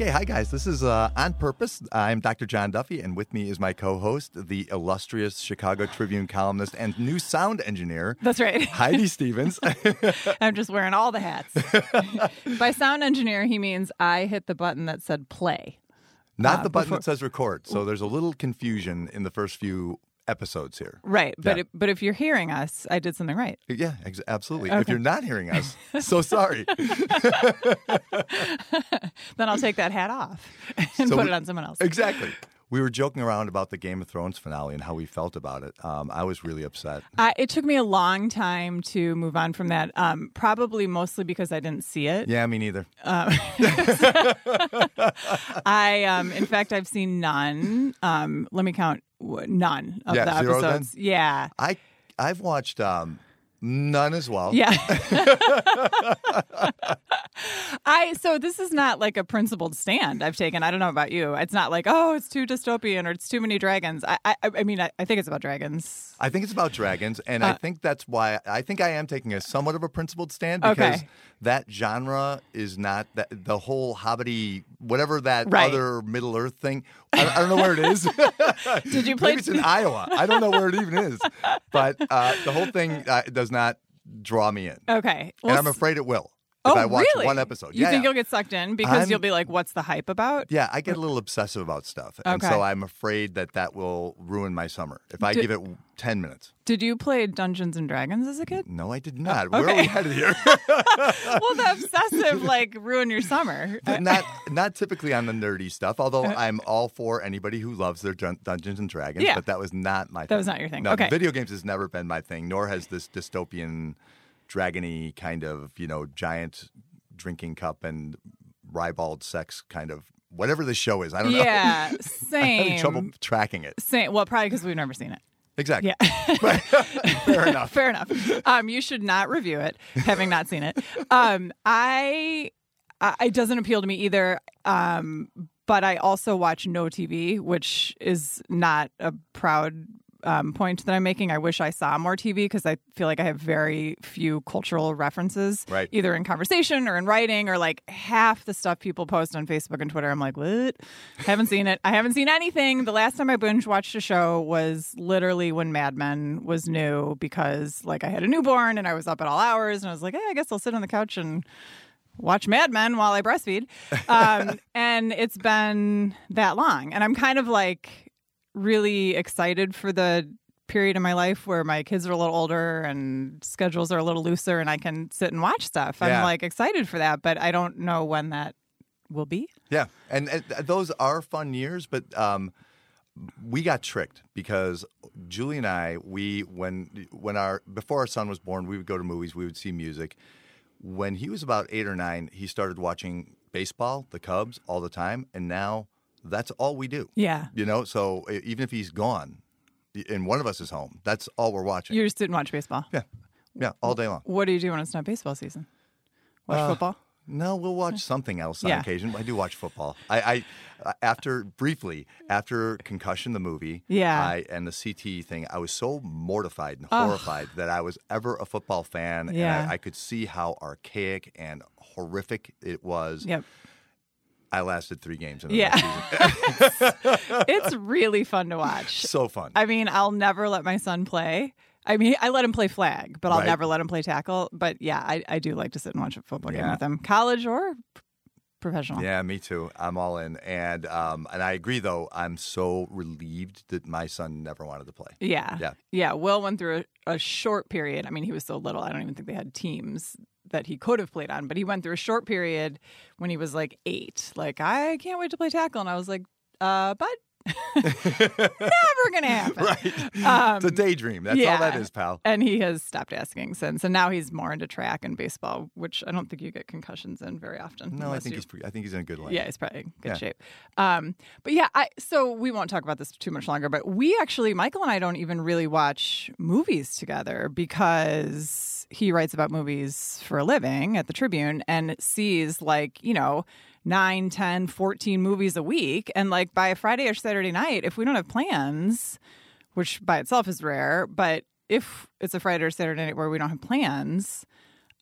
Okay, hi guys. This is uh, On Purpose. I'm Dr. John Duffy, and with me is my co host, the illustrious Chicago Tribune columnist and new sound engineer, That's right. Heidi Stevens. I'm just wearing all the hats. By sound engineer, he means I hit the button that said play. Not Uh, the button before- that says record. So there's a little confusion in the first few episodes here. Right. But Yeah. it, but if you're hearing us, I did something right. Yeah, ex- absolutely. If you're not hearing us, so sorry. Then I'll take that hat off and So put we- it on someone else. Exactly. We were joking around about the Game of Thrones finale and how we felt about it. Um, I was really upset. I, it took me a long time to move on from that. Um, probably mostly because I didn't see it. Yeah, me neither. I, um, in fact, I've seen none. Um, let me count. None of Yeah, the zero then? episodes. Yeah. I I've watched um, none as well. Yeah. I so this is not like a principled stand I've taken. I don't know about you. It's not like oh, it's too dystopian or it's too many dragons. I I, I mean I, I think it's about dragons. I think it's about dragons, and I Uh, think that's why I think I am taking a somewhat of a principled stand because Okay. That genre is not that the whole hobbity whatever that Right. other Middle Earth thing. I, I don't know where it is. Did you play? Maybe it's in Iowa. I don't know where it even is, but uh, the whole thing uh, does not draw me in, okay. and I'm afraid it will oh, I watch really? one episode. You yeah, think yeah. you'll get sucked in because I'm- you'll be like, "What's the hype about?" Yeah, I get a little obsessive about stuff, and so I'm afraid that that will ruin my summer if I Did- give it ten minutes. Did you play Dungeons and Dragons as a kid? No, I did not. Where are we Oh, headed here? well, the obsessive like ruin your summer. But not not typically on the nerdy stuff. Although Uh, I'm all for anybody who loves their Dun- Dungeons and Dragons. Yeah. But that was not my. That thing. was not your thing. No, Okay. video games has never been my thing. Nor has this dystopian, dragony kind of you know giant drinking cup and ribald sex kind of whatever the show is. I don't know. yeah, I'm same. having trouble tracking it. Same. Well, probably because we've never seen it. Exactly. Yeah. Fair enough. Fair enough. Um, you should not review it, having not seen it. Um, I, I it doesn't appeal to me either. Um, but I also watch no TV, which is not a proud um, point that I'm making. I wish I saw more TV because I feel like I have very few cultural references, Right. either in conversation or in writing, or like half the stuff people post on Facebook and Twitter. I'm like, what? I haven't seen it. I haven't seen anything. The last time I binge watched a show was literally when Mad Men was new because like I had a newborn and I was up at all hours and I was like, hey, I guess I'll sit on the couch and watch Mad Men while I breastfeed. Um, and it's been that long. And I'm kind of like really excited for the period in my life where my kids are a little older and schedules are a little looser and I can sit and watch stuff. I'm like excited for that, but I don't know when that will be. Yeah, and, and those are fun years, but um, we got tricked because Julie and I, we when when our before our son was born, we would go to movies, we would see music. When he was about eight or nine, he started watching baseball, the Cubs, all the time, and now that's all we do. Yeah. You know, so even if he's gone, and one of us is home, that's all we're watching. You just didn't watch baseball. yeah, yeah, all day long. What do you do when it's not baseball season? Watch Uh, football? No, we'll watch something else on Yeah. occasion. I do watch football. I, I after briefly after concussion, the movie, Yeah. I, and the CT thing, I was so mortified and horrified that I was ever a football fan, Yeah. and I, I could see how archaic and horrific it was. Yep. I lasted three games. In the Yeah. season. it's really fun to watch. so fun. I mean, I'll never let my son play. I mean, I let him play flag, but I'll Right. never let him play tackle. But yeah, I, I do like to sit and watch a football game with him, college or professional. yeah, me too. I'm all in, and um, and I agree. Though I'm so relieved that my son never wanted to play. Yeah. Yeah. Yeah. Will went through a, a short period. I mean, he was so little. I don't even think they had teams that he could have played on, but he went through a short period when he was like eight. Like, I can't wait to play tackle. And I was like, uh, but never to happen. right. Um, it's a daydream. That's all that is, pal. And he has stopped asking since. And now he's more into track and baseball, which I don't think you get concussions in very often. No, I think you- he's. Pretty, I think he's in a good line. yeah, he's probably in good Yeah. shape. Um, but yeah, I so we won't talk about this too much longer. But we actually, Michael and I don't even really watch movies together because he writes about movies for a living at the Tribune and sees like you know. 9 10 14 movies a week and like by friday or saturday night if we don't have plans which by itself is rare but if it's a friday or saturday night where we don't have plans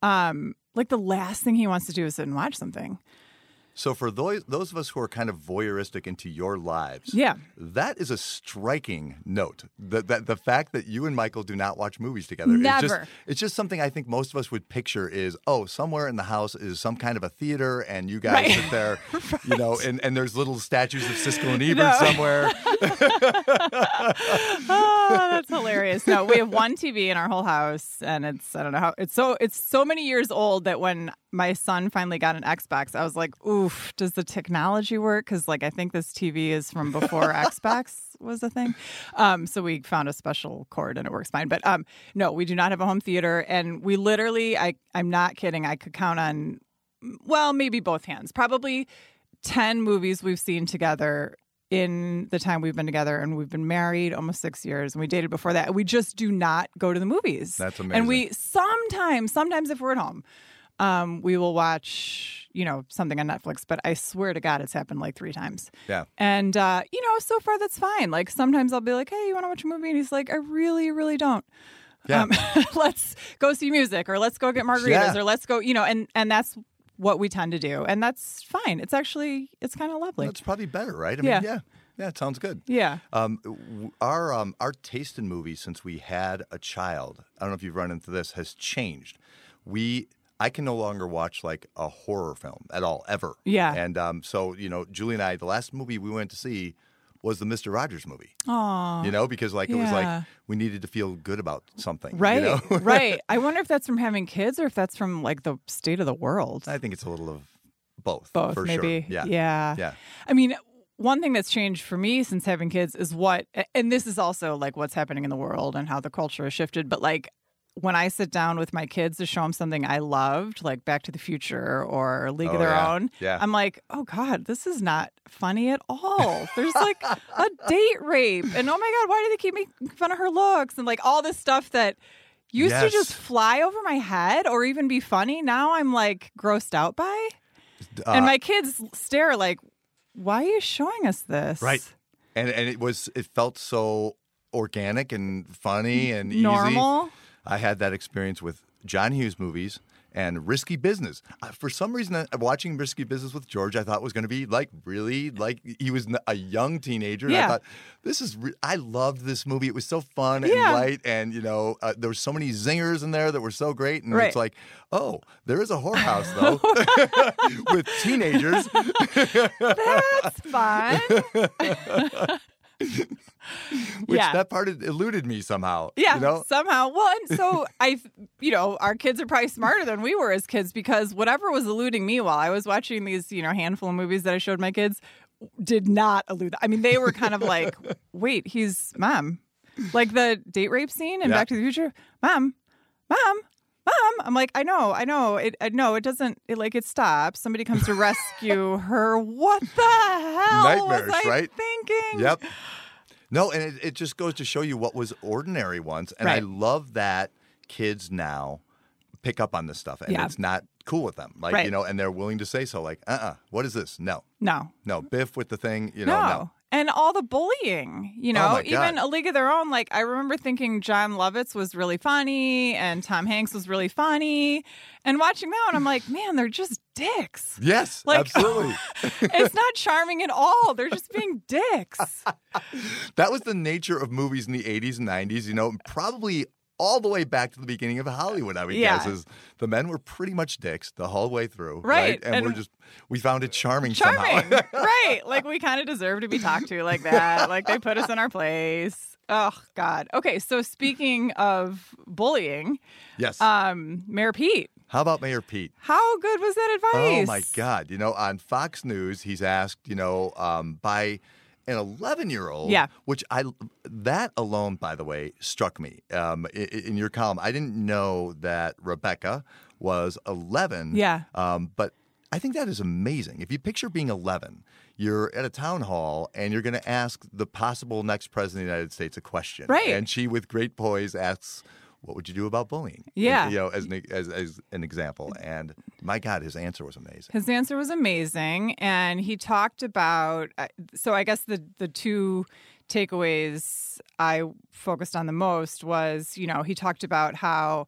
um like the last thing he wants to do is sit and watch something So for those those of us who are kind of voyeuristic into your lives, Yeah. that is a striking note. The, the, the fact that you and Michael do not watch movies together. Is Never. just, it's just something I think most of us would picture is, oh, somewhere in the house is some kind of a theater and you guys Right. sit there, you know, and, and there's little statues of Siskel and Ebert No. somewhere. oh, that's hilarious. No, we have one TV in our whole house, and it's I don't know how it's so it's so many years old that when my son finally got an Xbox, I was like, "Oof, does the technology work?" Because like I think this TV is from before Xbox was a thing. Um, so we found a special cord, and it works fine. But um, no, we do not have a home theater, and we literally, I I'm not kidding. I could count on, well, maybe both hands, probably. 10 movies we've seen together in the time we've been together and we've been married almost six years and we dated before that we just do not go to the movies That's amazing. and we sometimes sometimes if we're at home um, we will watch you know something on netflix but i swear to god it's happened like three times Yeah. and uh, you know so far that's fine like sometimes i'll be like hey you want to watch a movie and he's like i really really don't Yeah. um, let's go see music or let's go get margaritas Yeah. or let's go you know and and that's what we tend to do and that's fine it's actually it's kind of lovely That's probably better, right? I Yeah. mean, yeah. Yeah, it sounds good. yeah Um, our um, our taste in movies since we had a child, I don't know if you've run into this, has changed. We I can no longer watch like a horror film at all ever. Yeah. And um, so you know, Julie and I, the last movie we went to see was the Mister Rogers movie. Aw. You know, because like it was like we needed to feel good about something. you Right, know? right. I wonder if that's from having kids or if that's from like the state of the world. I think it's a little of both. Both, for maybe. Sure. Yeah. yeah. Yeah. I mean, one thing that's changed for me since having kids is what, and this is also like what's happening in the world and how the culture has shifted. But like when I sit down with my kids to show them something I loved, like Back to the Future or League Oh, of Their yeah. Own, Yeah. I'm like, oh God, this is not funny at all. There's like a date rape, and oh my God, why do they keep making fun of her looks and like all this stuff that used to just fly over my head or even be funny. Now I'm like grossed out by, Uh, and my kids stare like, why are you showing us this? Right. and and it was it felt so organic and funny and easy. I had that experience with John Hughes movies and Risky Business. Uh, For some reason, uh, watching Risky Business with George, I thought was going to be like really like he was a young teenager. And I thought this is. Re- I loved this movie. It was so fun and Yeah. light, and you know uh, there were so many zingers in there that were so great. And Right. it's like, oh, there is a whorehouse though with teenagers. That's fun. Which Yeah. that part eluded me somehow. Yeah, you know. somehow. Well, and so I, you know, our kids are probably smarter than we were as kids because whatever was eluding me while I was watching these, you know, handful of movies that I showed my kids did not elude. I mean, they were kind of like, "Wait, he's mom," like the date rape scene in Yeah. Back to the Future. Mom, mom. Mom, I'm like, I know, I know. It, I know it doesn't. It like it stops. Somebody comes to rescue her. What the hell Nightmares, was I right? thinking? Yep. No, and it, it just goes to show you what was ordinary once. And I love that kids now pick up on this stuff and Yeah. it's not cool with them. Like, Right. you know, and they're willing to say so, like, uh uh what is this? No, No, no, Biff with the thing, you know, no. no. And all the bullying, you oh know, Oh even A League of Their Own. Like, I remember thinking Jon Lovitz was really funny and Tom Hanks was really funny. And watching that one, I'm like, man, they're just dicks. Yes, Like- absolutely. it's not charming at all. They're just being dicks. that was the nature of movies in the 80s and 90s, you know, probably all the way back to the beginning of Hollywood, I would Yeah. guess, is the men were pretty much dicks the whole way through. Right, And, and- we're just, we found it charming, Charming. somehow. right. Like, we kind of deserve to be talked to like that. Like, they put us in our place. Oh, God. Okay. So, speaking of bullying, yes. um, Mayor Pete, How about Mayor Pete? how good was that advice? Oh my God! You know, on Fox News, he's asked, you know, um, by an 11 year old. Yeah. Which I that alone, by the way, struck me. Um, in, in your column, I didn't know that Rebecca was 11. Yeah. Um, but I think that is amazing. If you picture being 11. You're at a town hall and you're going to ask the possible next president of the United States a question. Right. And she, with great poise, asks, What would you do about bullying? Yeah. You know, as an, as, as an example. And my God, his answer was amazing. His answer was amazing, and he talked about. uh, So I guess the the two takeaways I focused on the most was, you know, he talked about how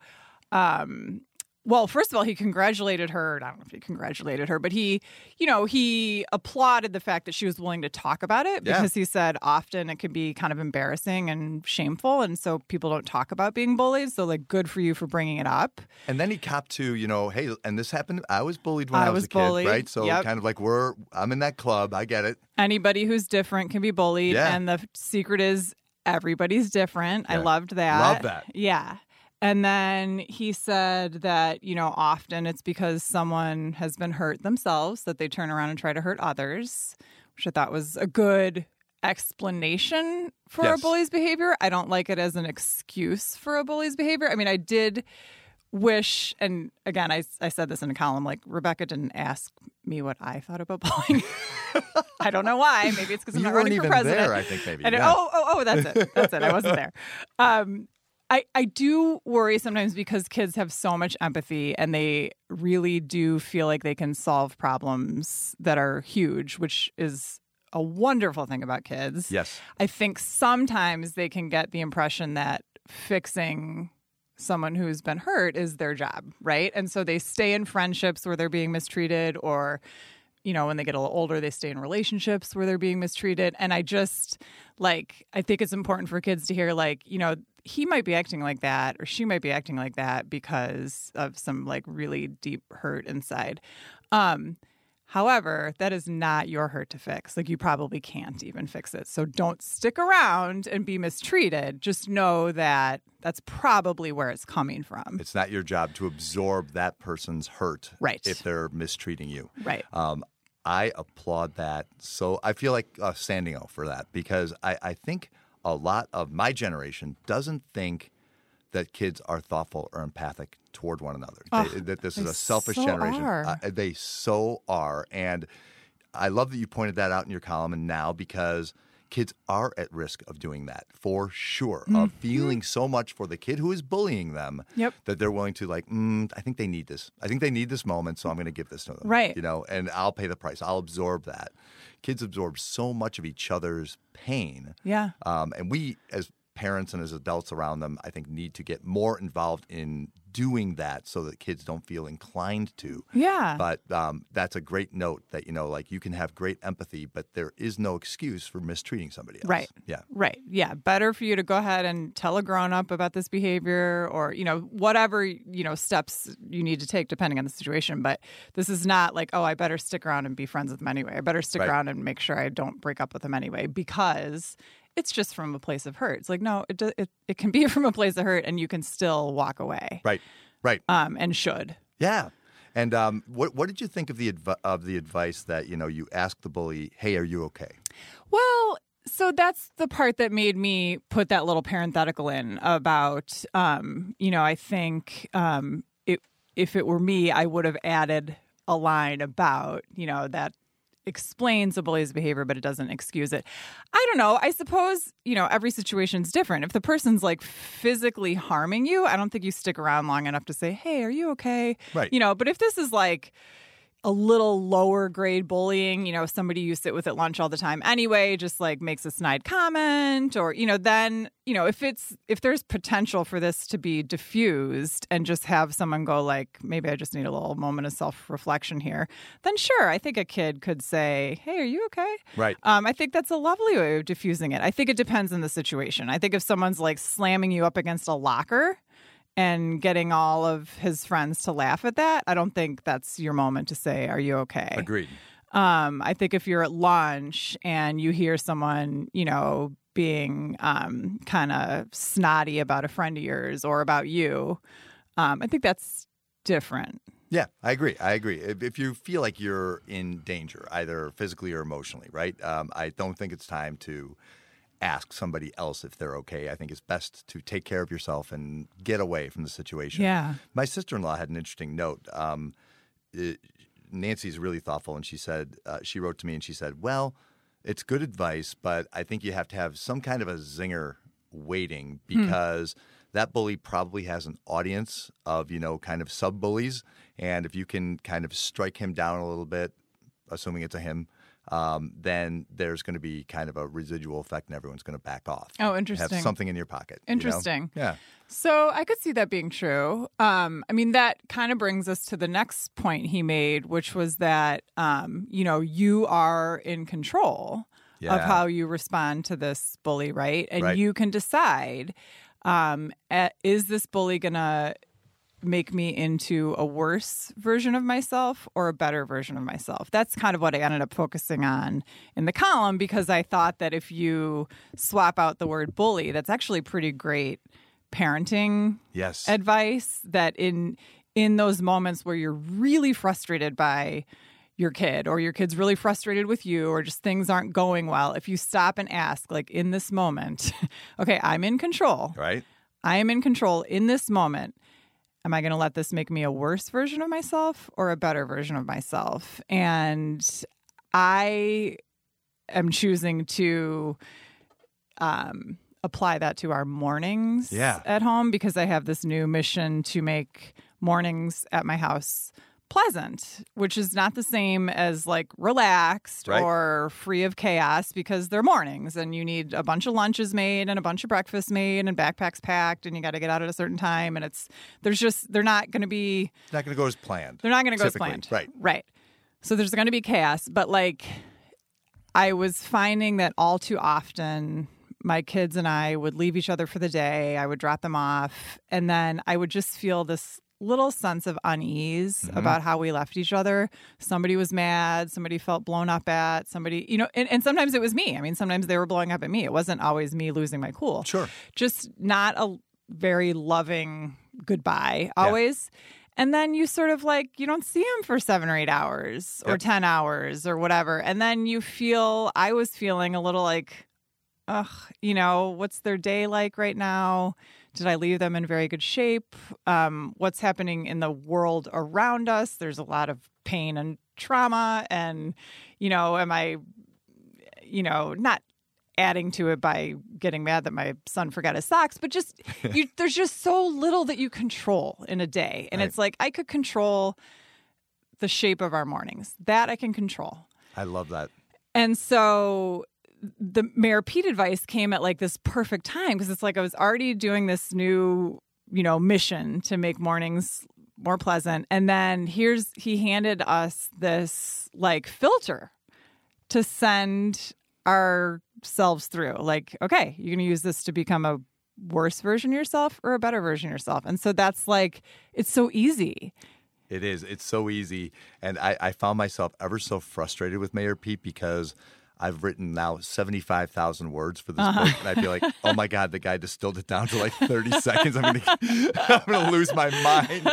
um, well, first of all, he congratulated her. I don't know if he congratulated her, but he, you know, he applauded the fact that she was willing to talk about it Yeah. because he said often it can be kind of embarrassing and shameful. And so people don't talk about being bullied. So, like, good for you for bringing it up. And then he copped to, you know, hey, and this happened. I was bullied when I I, was, was a kid, right? So Yep. kind of like we're, I'm in that club. I get it. Anybody who's different can be bullied. Yeah. And the secret is everybody's different. I loved that. Love that. Yeah. And then he said that, you know, often it's because someone has been hurt themselves that they turn around and try to hurt others, which I thought was a good explanation for a bully's behavior. I don't like it as an excuse for a bully's behavior. I mean, I did wish, and again, I, I said this in a column, like Rebecca didn't ask me what I thought about bullying. I don't know why. Maybe it's because I'm you not running for president. there, I think, maybe. And yeah. oh, oh, oh, that's it. That's it. I wasn't there. Um, I, I do worry sometimes because kids have so much empathy and they really do feel like they can solve problems that are huge, which is a wonderful thing about kids. Yes. I think sometimes they can get the impression that fixing someone who's been hurt is their job, right? And so they stay in friendships where they're being mistreated or you know, when they get a little older, they stay in relationships where they're being mistreated. And I just like, I think it's important for kids to hear, like, you know, he might be acting like that or she might be acting like that because of some like really deep hurt inside. Um, however, that is not your hurt to fix. Like, you probably can't even fix it. So don't stick around and be mistreated. Just know that that's probably where it's coming from. It's not your job to absorb that person's hurt Right. if they're mistreating you. Right. Um, I applaud that. So I feel like a standing O for that because I, I think a lot of my generation doesn't think that kids are thoughtful or empathic toward one another. Oh, They- that this is a selfish so generation. are. Uh, they so are. And I love that you pointed that out in your column and now because kids are at risk of doing that for sure, of feeling so much for the kid who is bullying them Mm-hmm. Yep. that they're willing to like, mm, I think they need this. I think they need this moment, so I'm going to give this to them. Right. You know, and I'll pay the price. I'll absorb that. Kids absorb so much of each other's pain. Yeah. Um, and we, as parents and as adults around them, I think need to get more involved in doing that so that kids don't feel inclined to. Yeah. But um, that's a great note that, you know, like you can have great empathy, but there is no excuse for mistreating somebody else. Right. Yeah. Right. Yeah. Better for you to go ahead and tell a grown up about this behavior or, you know, whatever, you know, steps you need to take depending on the situation. But this is not like, oh, I better stick around and be friends with them anyway. I better stick Right. around and make sure I don't break up with them anyway because it's just from a place of hurt. It's like, no, it, do- it, it can be from a place of hurt and you can still walk away Right. Right. um, and should. Yeah. And um, what what did you think of the adv- of the advice that you know you ask the bully, "Hey, are you okay?" Well, so that's the part that made me put that little parenthetical in about, um, you know, I think um, it, if it were me, I would have added a line about, you know, that explains a bully's behavior, but it doesn't excuse it. I don't know. I suppose, you know, every situation's different. If the person's like physically harming you, I don't think you stick around long enough to say, hey, are you okay? Right. You know, but if this is like, a little lower grade bullying, you know, somebody you sit with at lunch all the time anyway, just like makes a snide comment or, you know, then, you know, if it's if there's potential for this to be diffused and just have someone go like, maybe I just need a little moment of self-reflection here, then sure, I think a kid could say, "Hey, are you okay?" Right. Um, I think that's a lovely way of diffusing it. I think it depends on the situation. I think if someone's like slamming you up against a locker and getting all of his friends to laugh at that, I don't think that's your moment to say, Are you okay? Agreed. Um, I think if you're at lunch and you hear someone, you know, being um, kind of snotty about a friend of yours or about you, um, I think that's different. Yeah, I agree. I agree. If, if you feel like you're in danger, either physically or emotionally, right? Um, I don't think it's time to ask somebody else if they're okay. I think it's best to take care of yourself and get away from the situation. Yeah. My sister in law had an interesting note. Um, it- Nancy's really thoughtful, and she said, uh, she wrote to me and she said, Well, it's good advice, but I think you have to have some kind of a zinger waiting because that bully probably has an audience of, you know, kind of sub bullies. And if you can kind of strike him down a little bit, assuming it's a him, um, then there's going to be kind of a residual effect, and everyone's going to back off. Oh, interesting. Have something in your pocket. you know? Interesting. Yeah. So I could see that being true. Um, I mean, that kind of brings us to the next point he made, which was that um, you know you are in control of how you respond to this bully, right? And Right. you can decide: um, eh, is this bully gonna make me into a worse version of myself or a better version of myself. That's kind of what I ended up focusing on in the column because I thought that if you swap out the word bully, that's actually pretty great parenting Yes. advice that in in those moments where you're really frustrated by your kid or your kid's really frustrated with you or just things aren't going well if you stop and ask like in this moment okay i'm in control right. I am in control in this moment. Am I going to let this make me a worse version of myself or a better version of myself? And I am choosing to um, apply that to our mornings Yeah. at home because I have this new mission to make mornings at my house pleasant, which is not the same as like relaxed Right. or free of chaos because they're mornings and you need a bunch of lunches made and a bunch of breakfasts made and backpacks packed and you got to get out at a certain time and it's there's just they're not going to be not going to go as planned. they're not going to go as planned. right. Right. So there's going to be chaos, but like I was finding that all too often my kids and I would leave each other for the day. I would drop them off and then I would just feel this little sense of unease Mm-hmm. about how we left each other. Somebody was mad, somebody felt blown up at, somebody, you know, and, and sometimes it was me. I mean, sometimes they were blowing up at me. It wasn't always me losing my cool Sure. just not a very loving goodbye always. And then you sort of like, you don't see him for seven or eight hours or Yep. 10 hours or whatever. And then you feel, I was feeling a little like, ugh, you know, what's their day like right now? Did I leave them in very good shape? Um, what's happening in the world around us? There's a lot of pain and trauma. And, you know, am I, you know, not adding to it by getting mad that my son forgot his socks, but just you, there's just so little that you control in a day. And Right. it's like I could control the shape of our mornings. That I can control. I love that. And so the Mayor Pete advice came at like this perfect time because it's like I was already doing this new, you know, mission to make mornings more pleasant. And then here's he handed us this like filter to send ourselves through. Like, okay, you're gonna use this to become a worse version of yourself or a better version of yourself. And so that's like it's so easy. It is. It's so easy. And I, I found myself ever so frustrated with Mayor Pete because I've written now 75,000 words for this Uh-huh. book. And I feel like, oh my God, the guy distilled it down to like 30 seconds. I'm going to I'm gonna lose my mind.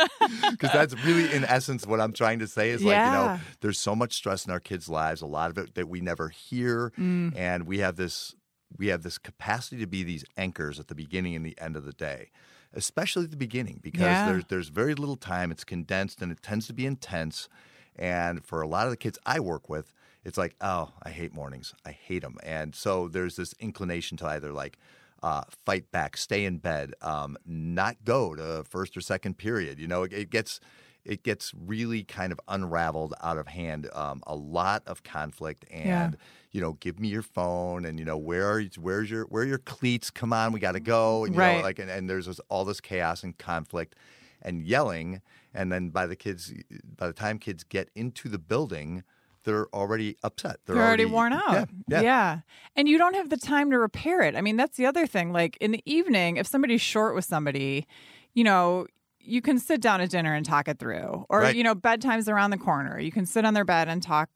Because that's really, in essence, what I'm trying to say is like, you know, there's so much stress in our kids' lives, a lot of it that we never hear. Mm. And we have this. We have this capacity to be these anchors at the beginning and the end of the day, especially at the beginning, because Yeah. there's there's very little time. It's condensed and it tends to be intense. And for a lot of the kids I work with, it's like, oh, I hate mornings. I hate them. And so there's this inclination to either like uh, fight back, stay in bed, um, not go to first or second period. You know, it, it gets it gets really kind of unraveled out of hand. Um, a lot of conflict and. Yeah. You know, give me your phone, and you know where are you, where's your where are your cleats? Come on, we got to go. And, you Right. know, like and, and there's this, all this chaos and conflict and yelling and then by the kids by the time kids get into the building they're already upset They're, already, worn out. yeah, yeah. And you don't have the time to repair it. I mean, that's the other thing. Like in the evening, if somebody's short with somebody, you know, you can sit down at dinner and talk it through. Or, Right. you know, bedtime's around the corner. You can sit on their bed and talk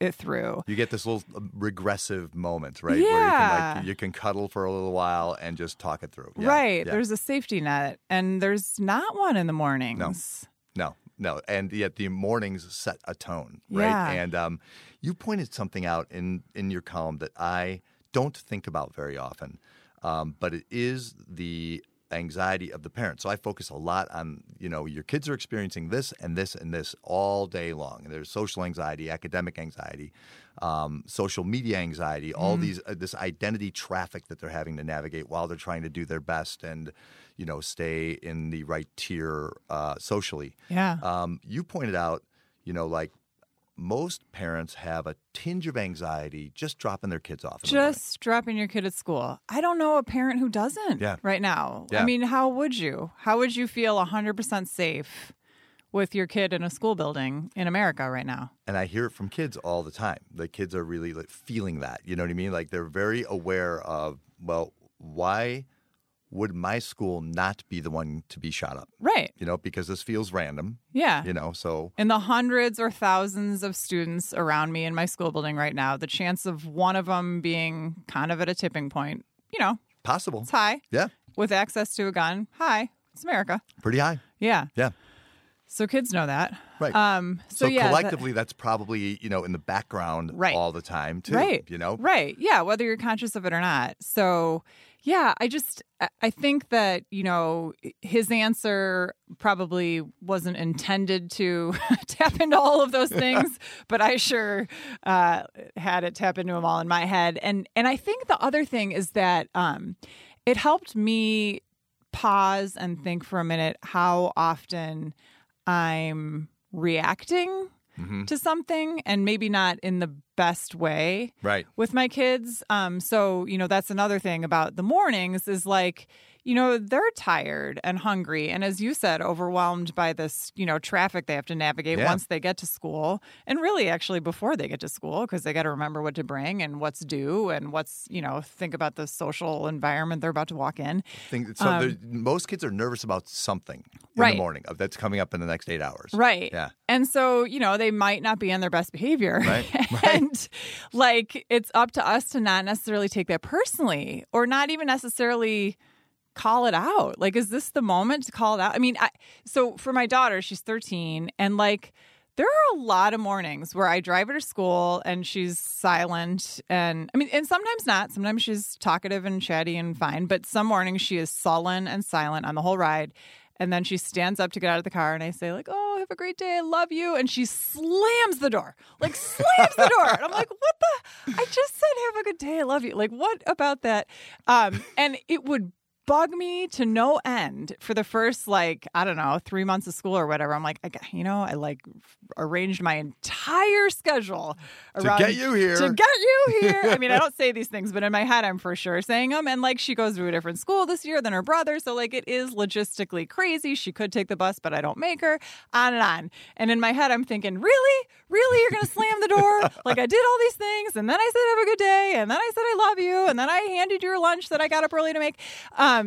it through. you get this little uh, regressive moment right where you Yeah. can like you can cuddle for a little while and just talk it through Yeah, right. yeah. There's a safety net, and there's not one in the mornings. No, no, and yet the mornings set a tone, right? Yeah. And um, you pointed something out in in your column that I don't think about very often, um, but it is the anxiety of the parent. So I focus a lot on you know your kids are experiencing this and this and this all day long. And There's social anxiety, academic anxiety, um, social media anxiety, all these uh, this identity traffic that they're having to navigate while they're trying to do their best and you know stay in the right tier uh, socially. Yeah. Um, you pointed out, you know, like most parents have a tinge of anxiety just dropping their kids off. Just dropping your kid at school. I don't know a parent who doesn't Yeah. right now. Yeah. I mean, how would you? How would you feel 100% safe with your kid in a school building in America right now? and I hear it from kids all the time. The kids are really like feeling that. You know what I mean? Like they're very aware of, well, why would my school not be the one to be shot up? Right. You know, because this feels random. Yeah. You know, so In the hundreds or thousands of students around me in my school building right now, the chance of one of them being kind of at a tipping point, you know, possible. it's high. Yeah, With access to a gun, high. It's America. pretty high. Yeah. Yeah. So kids know that. Right. Um, so, So, yeah, that- collectively, that's probably you know in the background Right. all the time too. right You know. right yeah whether you're conscious of it or not so yeah i just I- think that you know his answer probably wasn't intended to tap into all of those things but i sure uh, had it tap into them all in my head. And and i think the other thing is that um it helped me pause and think for a minute how often i'm reacting Mhm. to something and maybe not in the best way Right. with my kids. Um, so you know that's another thing about the mornings is like you know they're tired and hungry and as you said overwhelmed by this you know traffic they have to navigate Yeah. once they get to school and really actually before they get to school because they got to remember what to bring and what's due and what's you know think about the social environment they're about to walk in Think, so Um, most kids are nervous about something in Right. the morning that's coming up in the next eight hours. Right. Yeah. And so, you know, they might not be on their best behavior. Right, right. and like it's up to us to not necessarily take that personally or not even necessarily call it out. Like is this the moment to call it out? I mean, I so for my daughter, she's 13 and like there are a lot of mornings where I drive her to school and she's silent and I mean and sometimes not. Sometimes she's talkative and chatty and fine, but some mornings she is sullen and silent on the whole ride. And then she stands up to get out of the car, and I say, like, "Oh, have a great day. I love you." And she slams the door, like slams the door. And I'm like, "What the? I just said, have a good day. I love you. Like, what about that?" Um, and it would bug me to no end for the first like I don't know three months of school or whatever. I'm like, I, you know, I like arranged my entire schedule around, To get you here. To get you here. I mean, I don't say these things, but in my head, I'm for sure saying them. And like, she goes to a different school this year than her brother, so like, it is logistically crazy. She could take the bus, but I don't make her. On and on. And in my head, I'm thinking, really, really, you're gonna slam the door? like I did all these things, and then I said have a good day, and then I said I love you, and then I handed you your lunch that I got up early to make. Um,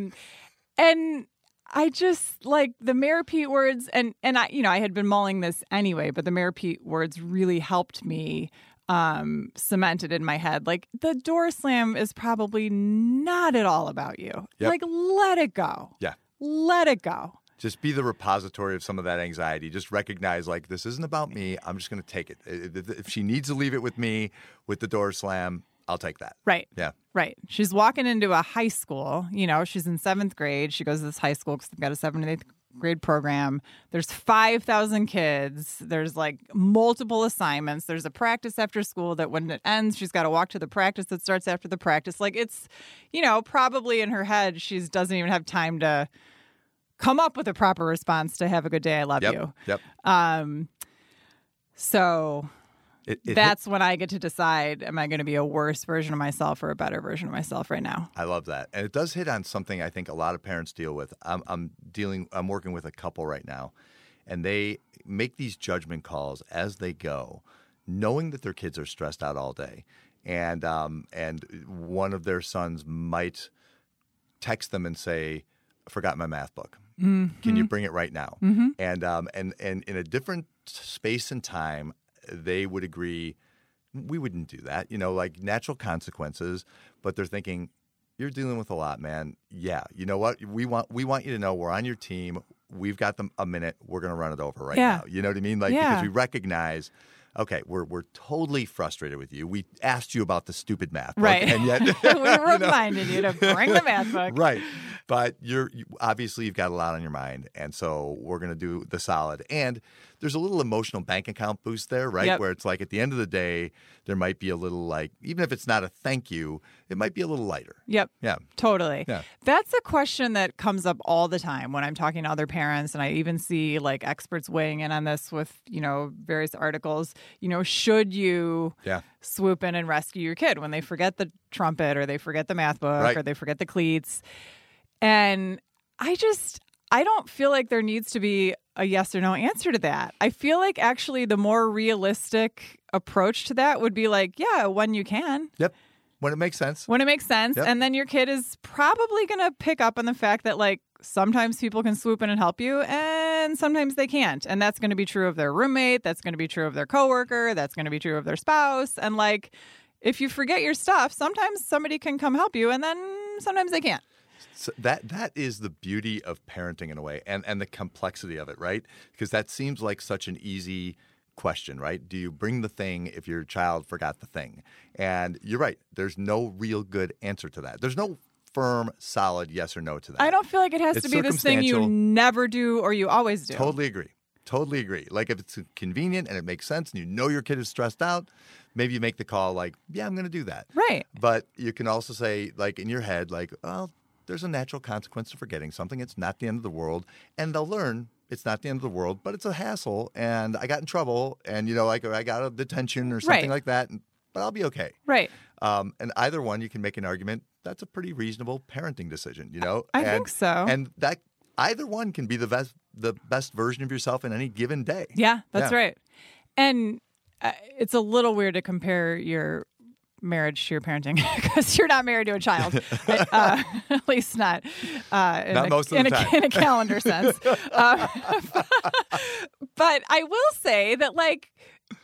and I just like the Mayor Pete words, and and I, you know, I had been mulling this anyway, but the Mayor Pete words really helped me um cement it in my head. Like the door slam is probably not at all about you. Yep. Like let it go. Yeah. Let it go. Just be the repository of some of that anxiety. Just recognize, like, this isn't about me. I'm just going to take it. If she needs to leave it with me with the door slam, I'll take that. Right. Yeah. Right. She's walking into a high school. You know, she's in seventh grade. She goes to this high school because they've got a seventh and eighth grade program. There's 5,000 kids. There's like multiple assignments. There's a practice after school that when it ends, she's got to walk to the practice that starts after the practice. Like it's, you know, probably in her head, she doesn't even have time to come up with a proper response to have a good day. I love Yep. you. Yep. Um, so It, it hit- that's when I get to decide am I going to be a worse version of myself or a better version of myself right now? I love that, and it does hit on something I think a lot of parents deal with. I'm, I'm dealing. I'm working with a couple right now, and they make these judgment calls as they go, knowing that their kids are stressed out all day, and um, and one of their sons might text them and say, "I "Forgot my math book. Can you bring it right now?" And um, and and in a different space and time, they would agree we wouldn't do that. You know, like natural consequences, but they're thinking you're dealing with a lot, man. Yeah, you know what? We want we want you to know we're on your team. We've got them a minute. We're going to run it over right Yeah. now. You know what I mean? Like Yeah. because we recognize okay, we're we're totally frustrated with you. We asked you about the stupid math, book, Right. And yet we you know, reminded you to bring the math book. right. But you're you, obviously you've got a lot on your mind, and so we're going to do the solid. And there's a little emotional bank account boost there, right? Yep. Where it's like at the end of the day, there might be a little like even if it's not a thank you, it might be a little lighter. Yep. Yeah. Totally. Yeah. That's a question that comes up all the time when I'm talking to other parents and I even see like experts weighing in on this with, you know, various articles. You know, should you Yeah. swoop in and rescue your kid when they forget the trumpet or they forget the math book Right. or they forget the cleats. And I just I don't feel like there needs to be a yes or no answer to that. I feel like actually the more realistic approach to that would be like, yeah, when you can, Yep. When it makes sense. when it makes sense. Yep. And then your kid is probably going to pick up on the fact that like sometimes people can swoop in and help you and sometimes they can't. And that's going to be true of their roommate, that's going to be true of their coworker, that's going to be true of their spouse and like if you forget your stuff, sometimes somebody can come help you and then sometimes they can't. So that that is the beauty of parenting in a way, and and the complexity of it, right? Because that seems like such an easy question, right? Do you bring the thing if your child forgot the thing? And you're right. There's no real good answer to that. There's no firm, solid yes or no to that. I don't feel like it has It's to be this thing you never do or you always do. Totally agree. Totally agree. Like if it's convenient and it makes sense, and you know your kid is stressed out, maybe you make the call like, "Yeah, I'm going to do that." Right. But you can also say, like in your head, like, well, there's a natural consequence to forgetting something. It's not the end of the world. And they'll learn it's not the end of the world, but it's a hassle. And I got in trouble and, you know, like I got a detention or something Right. like that. But I'll be okay. Right. Um, and either one, you can make an argument. That's a pretty reasonable parenting decision, you know? I and, think so. And that either one can be the best, the best version of yourself in any given day. Yeah, that's Yeah. right. And uh, it's a little weird to compare your marriage to your parenting because you're not married to a child, uh, at least not uh, in, Not a, in, a, in a calendar sense. Uh, but I will say that, like,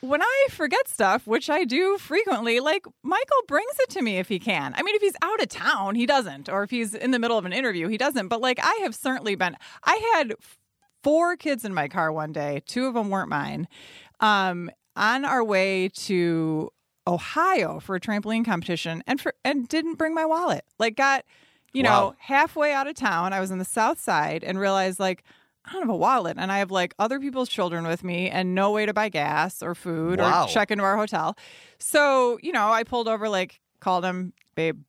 when I forget stuff, which I do frequently, like Michael brings it to me if he can. I mean, if he's out of town, he doesn't, or if he's in the middle of an interview, he doesn't. But like, I have certainly been. I had four kids in my car one day. Two of them weren't mine. Um, on our way to Ohio for a trampoline competition, and for and didn't bring my wallet. Like, got you know Wow. halfway out of town. I was on the south side and realized like. I don't have a wallet, and I have like other people's children with me, and no way to buy gas or food Wow. or check into our hotel. So, you know, I pulled over, like, called him, babe,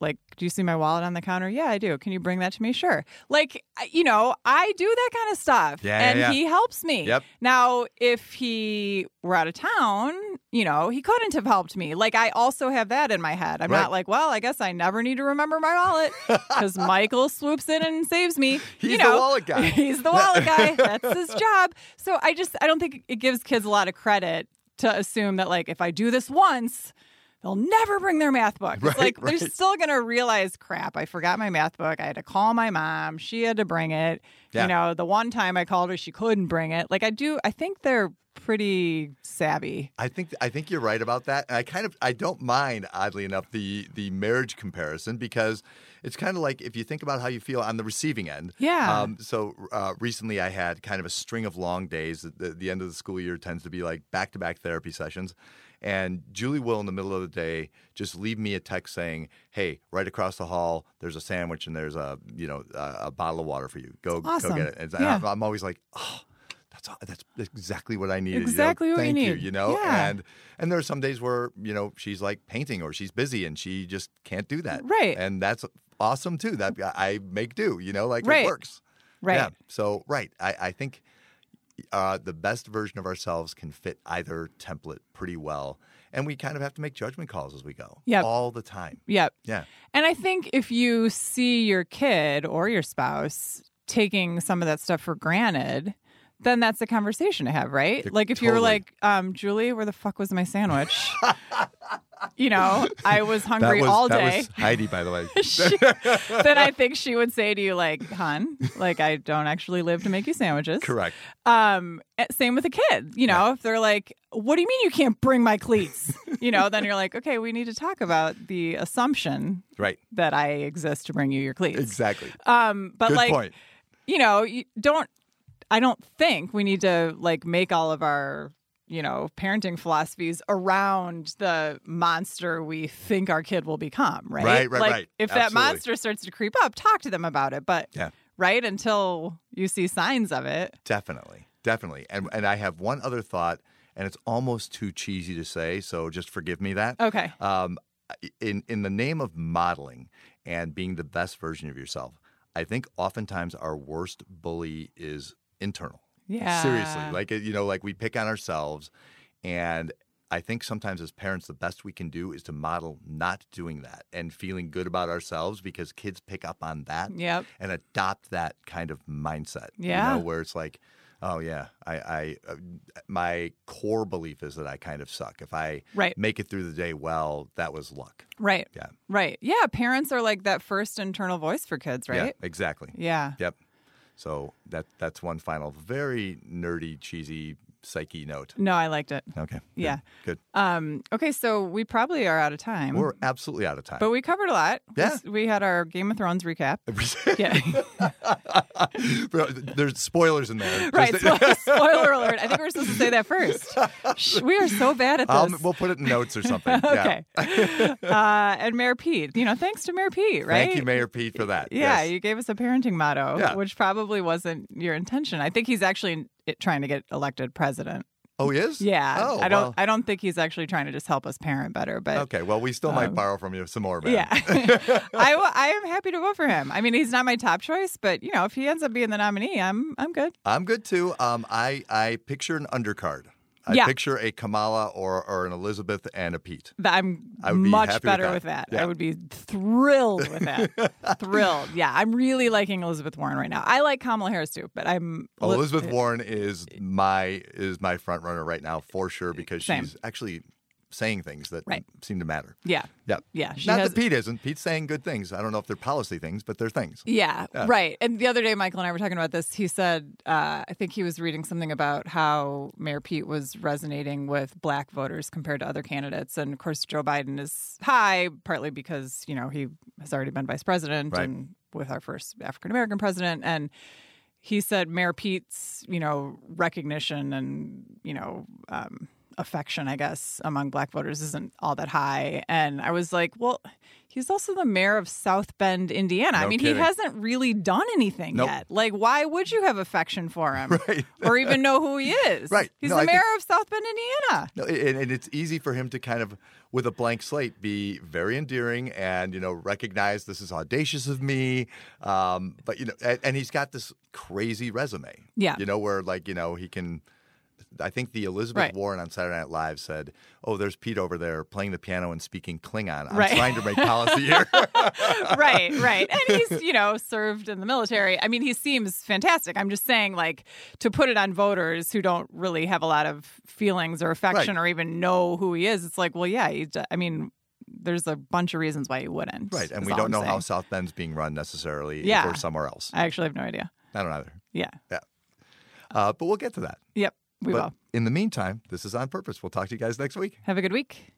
like, do you see my wallet on the counter? Yeah, I do. Can you bring that to me? Sure. Like, you know, I do that kind of stuff. Yeah, yeah, and yeah. he helps me. Yep. Now, if he were out of town, you know, he couldn't have helped me. Like, I also have that in my head. I'm Right. not like, well, I guess I never need to remember my wallet because Michael swoops in and saves me. He's you the know, wallet guy. He's the wallet guy. That's his job. So I just, I don't think it gives kids a lot of credit to assume that, like, if I do this once, they'll never bring their math book. Right, like they're still going to realize, crap, I forgot my math book. I had to call my mom. She had to bring it. Yeah. You know, the one time I called her, she couldn't bring it. Like, I do, I think they're pretty savvy. I think I think you're right about that, and I kind of I don't mind, oddly enough, the the marriage comparison because it's kind of like if you think about how you feel on the receiving end. Yeah. Um, so uh, recently, I had kind of a string of long days. The, the end of the school year tends to be like back to back therapy sessions. And Julie will, in the middle of the day, just leave me a text saying, "Hey, right across the hall, there's a sandwich and there's a you know a, a bottle of water for you. Go Awesome. go get it." And Yeah. I'm, always like, "Oh, that's that's exactly what I needed. Exactly you know? what you Thank you. need. You know, Yeah. and and there are some days where you know she's like painting or she's busy and she just can't do that. Right. And that's awesome too. That I make do. You know, like Right. it works. Right. Yeah. So right, I, I think uh, the best version of ourselves can fit either template pretty well, and we kind of have to make judgment calls as we go. Yep. All the time. Yep. Yeah. And I think if you see your kid or your spouse taking some of that stuff for granted, then that's a conversation to have, right? Yeah, like if you were totally. like, um, Julie, where the fuck was my sandwich? you know, I was hungry was all that day. was Heidi, by the way. She- then I think she would say to you, like, "Hun, like I don't actually live to make you sandwiches." Correct. Um, eh, same with a kid. You know, if they're like, "What do you mean you can't bring my cleats?" you know, then you're like, "Okay, we need to talk about the assumption Right. that I exist to bring you your cleats." Exactly. Um, but Good like, point. you know, you don't. I don't think we need to like make all of our you know parenting philosophies around the monster we think our kid will become. Right. Right, right, like, right. If that monster starts to creep up, talk to them about it. But Yeah. right until you see signs of it. Definitely, definitely. And and I have one other thought, and it's almost too cheesy to say, so just forgive me that. Okay. Um, in in the name of modeling and being the best version of yourself, I think oftentimes our worst bully is internal. Yeah. Seriously, like you know, like we pick on ourselves, And I think sometimes as parents, the best we can do is to model not doing that and feeling good about ourselves because kids pick up on that Yep. and adopt that kind of mindset. Yeah. You know, where it's like, oh, yeah, I, I uh, my core belief is that I kind of suck. If I Right. make it through the day well, that was luck. Right. Yeah. Right. Yeah. Parents are like that first internal voice for kids, right Yeah, right? exactly. Yeah. Yep. So that that's one final very nerdy, cheesy, psyche note. No, I liked it. Okay. Yeah. Good. Um, okay, so we probably are out of time. We're absolutely out of time. but we covered a lot. Yeah. We, we had our Game of Thrones recap. Yeah. There's spoilers in there. right. Spoiler, spoiler alert. I think we're supposed to say that first. We are so bad at this. I'll- we'll put it in notes or something. Yeah. okay. uh, and Mayor Pete, you know, thanks to Mayor Pete, right? Thank you, Mayor Pete, for that. Yeah, Yes. you gave us a parenting motto, Yeah. which probably wasn't your intention. I think he's actually it, trying to get elected president. Oh, he is? Yeah, Oh, I don't. well. I don't think he's actually trying to just help us parent better. But Okay. Well, we still might Um, borrow from you some more, man. yeah, I, w- I am happy to vote for him. I mean, he's not my top choice, but you know, if he ends up being the nominee, I'm I'm good. I'm good too. Um, I I picture an undercard. I Yeah. picture a Kamala or or an Elizabeth and a Pete. I'm be much happy with better that. with that. Yeah. I would be thrilled with that. thrilled. Yeah, I'm really liking Elizabeth Warren right now. I like Kamala Harris too, but I'm Oh, Elizabeth eh, Warren is eh, my is my front runner right now for sure eh, because Same. she's actually saying things that Right. seem to matter. Yeah, Yeah. yeah. She Not has, that Pete isn't. Pete's saying good things. I don't know if they're policy things, but they're things. Yeah, Yeah. right. And the other day, Michael and I were talking about this. He said, uh, I think he was reading something about how Mayor Pete was resonating with black voters compared to other candidates. And of course, Joe Biden is high, partly because, you know, he has already been vice president Right. and with our first African American president. And he said Mayor Pete's, you know, recognition and, you know, um, affection, I guess, among black voters isn't all that high. And I was like, well, he's also the mayor of South Bend, Indiana. I mean, kidding. he hasn't really done anything Nope. yet. Like, why would you have affection for him? Right. or even know who he is? Right. He's No, the I mayor think- of South Bend, Indiana. No, and, and it's easy for him to kind of, with a blank slate, be very endearing and you know recognize this is audacious of me. Um, but you know, and, and he's got this crazy resume. Yeah. You know, where like you know he can. I think the Elizabeth Right. Warren on Saturday Night Live said, "Oh, there's Pete over there playing the piano and speaking Klingon. I'm Right. trying to make policy here." right, right. And he's, you know, served in the military. I mean, he seems fantastic. I'm just saying, like, to put it on voters who don't really have a lot of feelings or affection Right. or even know who he is, it's like, well, yeah, he, I mean, there's a bunch of reasons why he wouldn't. right, and we don't I'm know how. South Bend's being run necessarily. Yeah. we're somewhere else. I actually have no idea. I don't either. Yeah. Yeah, uh, but we'll get to that. Yep. We but will. in the meantime, this is on purpose. We'll talk to you guys next week. Have a good week.